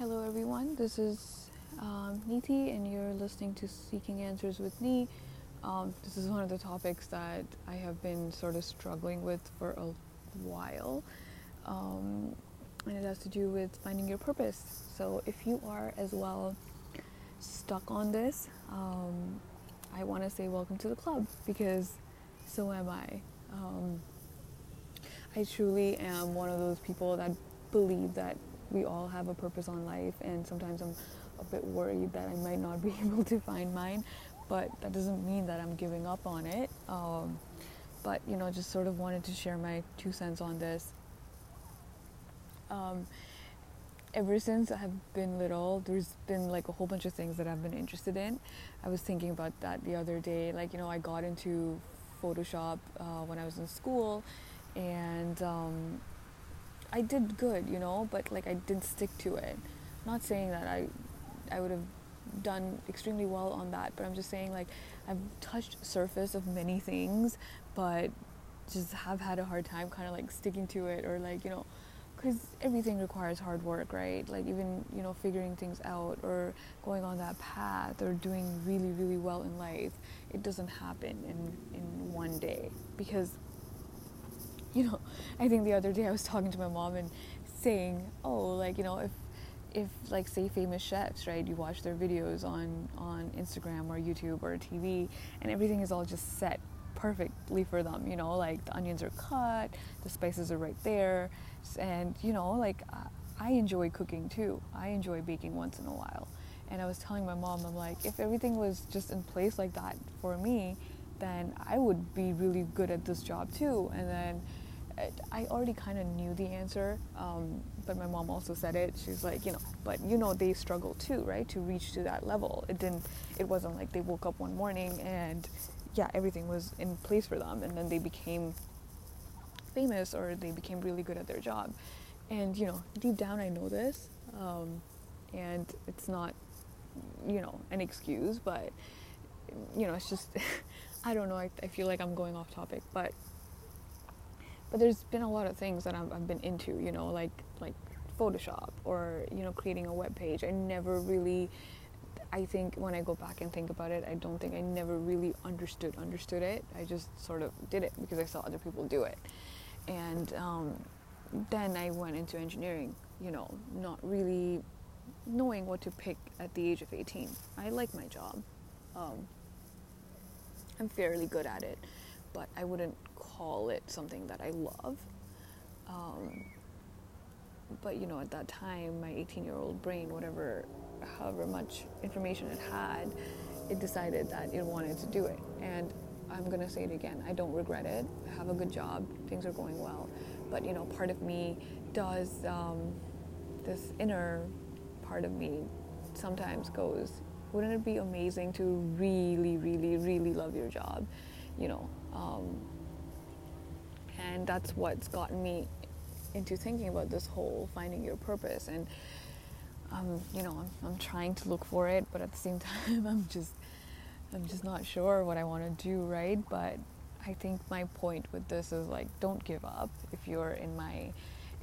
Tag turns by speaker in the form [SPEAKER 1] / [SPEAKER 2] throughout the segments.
[SPEAKER 1] Hello, everyone. This is um, Niti, and you're listening to Seeking Answers with me. Um, this is one of the topics that I have been sort of struggling with for a while, um, and it has to do with finding your purpose. So, if you are as well stuck on this, um, I want to say welcome to the club because so am I. Um, I truly am one of those people that believe that we all have a purpose on life, and sometimes I'm a bit worried that I might not be able to find mine, but that doesn't mean that I'm giving up on it. Um, but you know, just sort of wanted to share my two cents on this. Um, ever since I've been little, there's been like a whole bunch of things that I've been interested in. I was thinking about that the other day. Like, you know, I got into Photoshop uh, when I was in school, and um, I did good, you know, but like I didn't stick to it. Not saying that I I would have done extremely well on that, but I'm just saying like I've touched surface of many things, but just have had a hard time kind of like sticking to it or like, you know, because everything requires hard work, right? Like even you know figuring things out or going on that path or doing really really well in life, it doesn't happen in in one day because you know, I think the other day I was talking to my mom and saying, oh, like, you know, if, if like say famous chefs, right, you watch their videos on, on Instagram or YouTube or TV and everything is all just set perfectly for them, you know, like the onions are cut, the spices are right there. And, you know, like I enjoy cooking too. I enjoy baking once in a while. And I was telling my mom, I'm like, if everything was just in place like that for me, then I would be really good at this job too. And then I already kind of knew the answer, um, but my mom also said it. She's like, you know, but you know, they struggle too, right, to reach to that level. It didn't. It wasn't like they woke up one morning and, yeah, everything was in place for them, and then they became famous or they became really good at their job. And you know, deep down, I know this, um, and it's not, you know, an excuse, but you know, it's just, I don't know. I, I feel like I'm going off topic, but but there's been a lot of things that I've, I've been into, you know, like like Photoshop or you know creating a web page. I never really, I think when I go back and think about it, I don't think I never really understood understood it. I just sort of did it because I saw other people do it, and um, then I went into engineering. You know, not really knowing what to pick at the age of 18. I like my job. Um, I'm fairly good at it, but I wouldn't call it something that I love. Um, but you know, at that time, my 18 year old brain, whatever, however much information it had, it decided that it wanted to do it. And I'm to say it again I don't regret it. I have a good job, things are going well. But you know, part of me does, um, this inner part of me sometimes goes, wouldn't it be amazing to really, really, really love your job? You know, um, and that's what's gotten me into thinking about this whole finding your purpose. And um, you know I'm, I'm trying to look for it but at the same time i'm just i'm just not sure what i want to do right? But i think my point with this is like don't give up if you're in my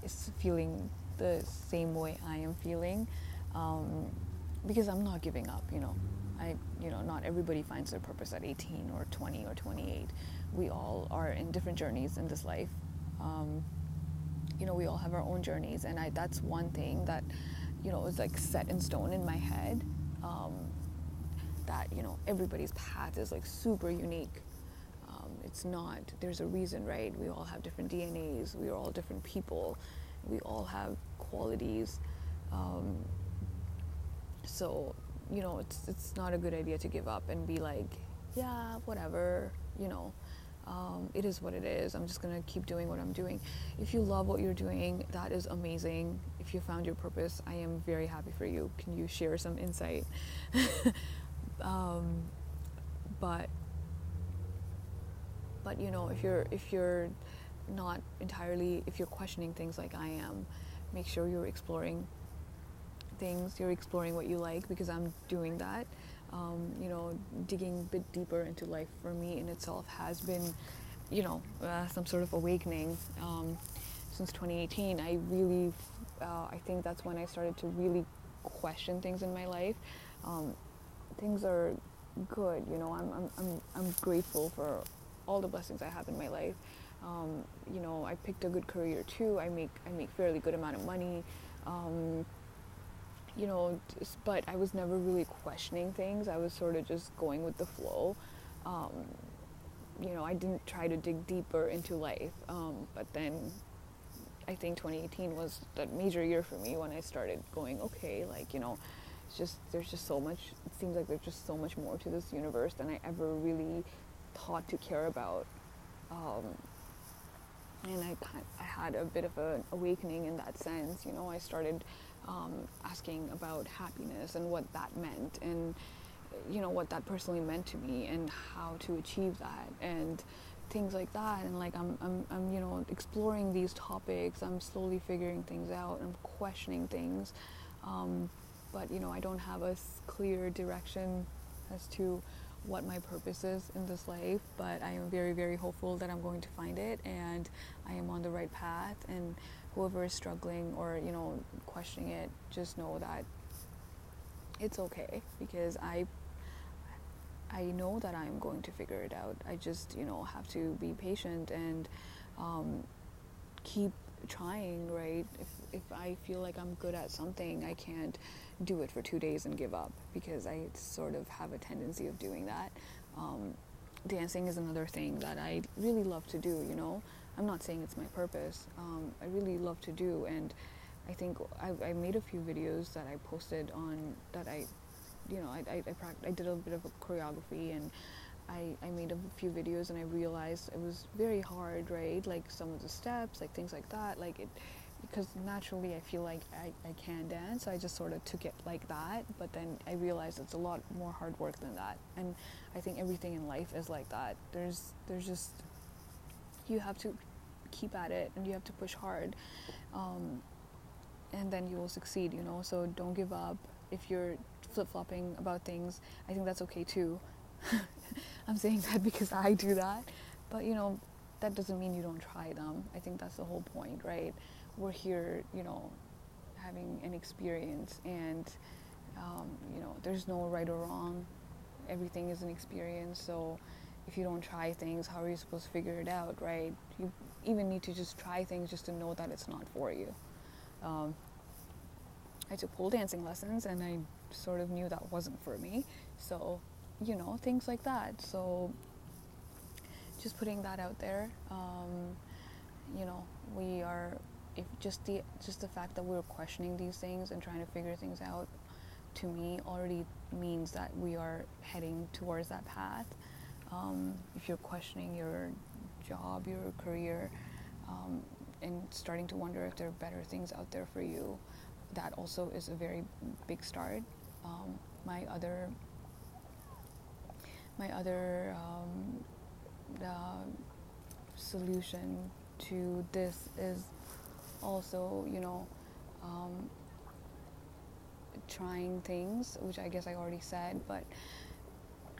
[SPEAKER 1] is feeling the same way i am feeling um, because i'm not giving up you know i you know not everybody finds their purpose at 18 or 20 or 28 we all are in different journeys in this life. Um, you know, we all have our own journeys, and I, that's one thing that, you know, is like set in stone in my head. Um, that you know, everybody's path is like super unique. Um, it's not. There's a reason, right? We all have different DNAs. We are all different people. We all have qualities. Um, so, you know, it's it's not a good idea to give up and be like, yeah, whatever. You know, um, it is what it is. I'm just gonna keep doing what I'm doing. If you love what you're doing, that is amazing. If you found your purpose, I am very happy for you. Can you share some insight? um, but but you know, if you're if you're not entirely if you're questioning things like I am, make sure you're exploring things. You're exploring what you like because I'm doing that um, you know, digging a bit deeper into life for me in itself has been, you know, uh, some sort of awakening. Um, since 2018, I really, uh, I think that's when I started to really question things in my life. Um, things are good, you know. I'm, I'm I'm I'm grateful for all the blessings I have in my life. Um, you know, I picked a good career too. I make I make fairly good amount of money. Um, you know, just, but I was never really questioning things. I was sort of just going with the flow. Um, you know, I didn't try to dig deeper into life. Um, but then I think 2018 was that major year for me when I started going, okay, like, you know, it's just, there's just so much, it seems like there's just so much more to this universe than I ever really thought to care about. Um, and I, I had a bit of an awakening in that sense. You know, I started um, asking about happiness and what that meant, and you know what that personally meant to me, and how to achieve that, and things like that. And like I'm, I'm, I'm you know exploring these topics. I'm slowly figuring things out. I'm questioning things, um, but you know I don't have a clear direction as to what my purpose is in this life, but I am very, very hopeful that I'm going to find it and I am on the right path. And whoever is struggling or, you know, questioning it, just know that it's okay because I I know that I'm going to figure it out. I just, you know, have to be patient and um, keep trying, right? If, if I feel like I'm good at something, I can't do it for two days and give up because I sort of have a tendency of doing that. Um, dancing is another thing that I really love to do, you know. I'm not saying it's my purpose. Um, I really love to do, and I think I, I, made a few videos that I posted on that I, you know, I, I, I, I did a bit of a choreography and I, I made a few videos and I realized it was very hard, right? Like some of the steps, like things like that, like it, because naturally I feel like I, I can dance. I just sort of took it like that. But then I realized it's a lot more hard work than that. And I think everything in life is like that. There's there's just you have to keep at it and you have to push hard, um, and then you will succeed. You know. So don't give up. If you're flip flopping about things, I think that's okay too. I'm saying that because I do that, but you know that doesn't mean you don't try them. I think that's the whole point, right? We're here, you know, having an experience, and um, you know, there's no right or wrong. Everything is an experience. So, if you don't try things, how are you supposed to figure it out, right? You even need to just try things just to know that it's not for you. Um, I took pole dancing lessons, and I sort of knew that wasn't for me. So, you know, things like that. So, just putting that out there. Um, you know, we are if just the just the fact that we're questioning these things and trying to figure things out to me already means that we are heading towards that path. Um, if you're questioning your job your career um, and starting to wonder if there are better things out there for you that also is a very big start. Um, my other my other um, solution to this is also, you know, um, trying things, which I guess I already said, but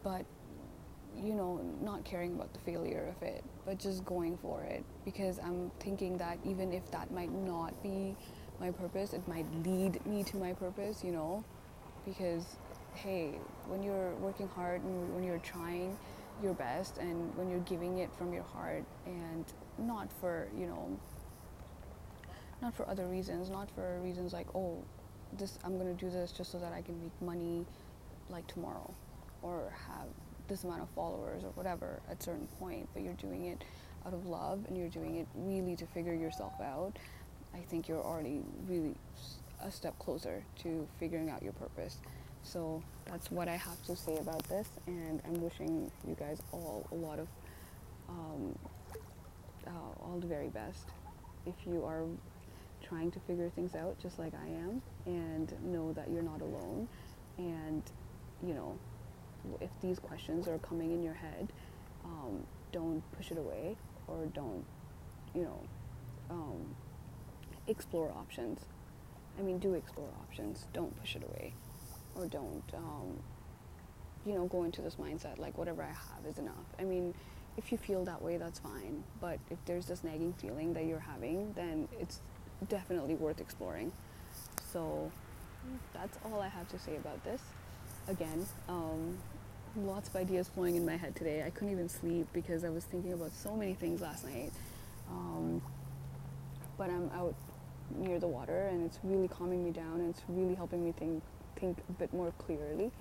[SPEAKER 1] but you know, not caring about the failure of it, but just going for it. Because I'm thinking that even if that might not be my purpose, it might lead me to my purpose, you know, because hey, when you're working hard and when you're trying your best and when you're giving it from your heart and not for, you know, not for other reasons, not for reasons like, oh, this I'm gonna do this just so that I can make money like tomorrow or have this amount of followers or whatever at a certain point, but you're doing it out of love and you're doing it really to figure yourself out, I think you're already really a step closer to figuring out your purpose. So that's what I have to say about this, and I'm wishing you guys all a lot of um, uh, all the very best. If you are trying to figure things out just like I am and know that you're not alone. And, you know, if these questions are coming in your head, um, don't push it away or don't, you know, um, explore options. I mean, do explore options. Don't push it away or don't, um, you know, go into this mindset like whatever I have is enough. I mean, if you feel that way, that's fine. But if there's this nagging feeling that you're having, then it's definitely worth exploring. So,
[SPEAKER 2] that's all I have to say about this. Again, um, lots of ideas flowing in my head today. I couldn't even sleep because I was thinking about so many things last night. Um, but I'm out near the water and it's really calming me down and it's really helping me think think a bit more clearly.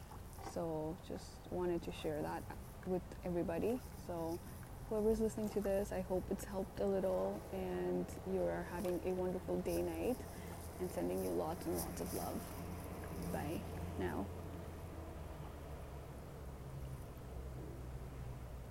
[SPEAKER 2] So just wanted to share that with everybody. So whoever's listening to this, I hope it's helped a little and you're having a wonderful day night and sending you lots and lots of love. Bye now.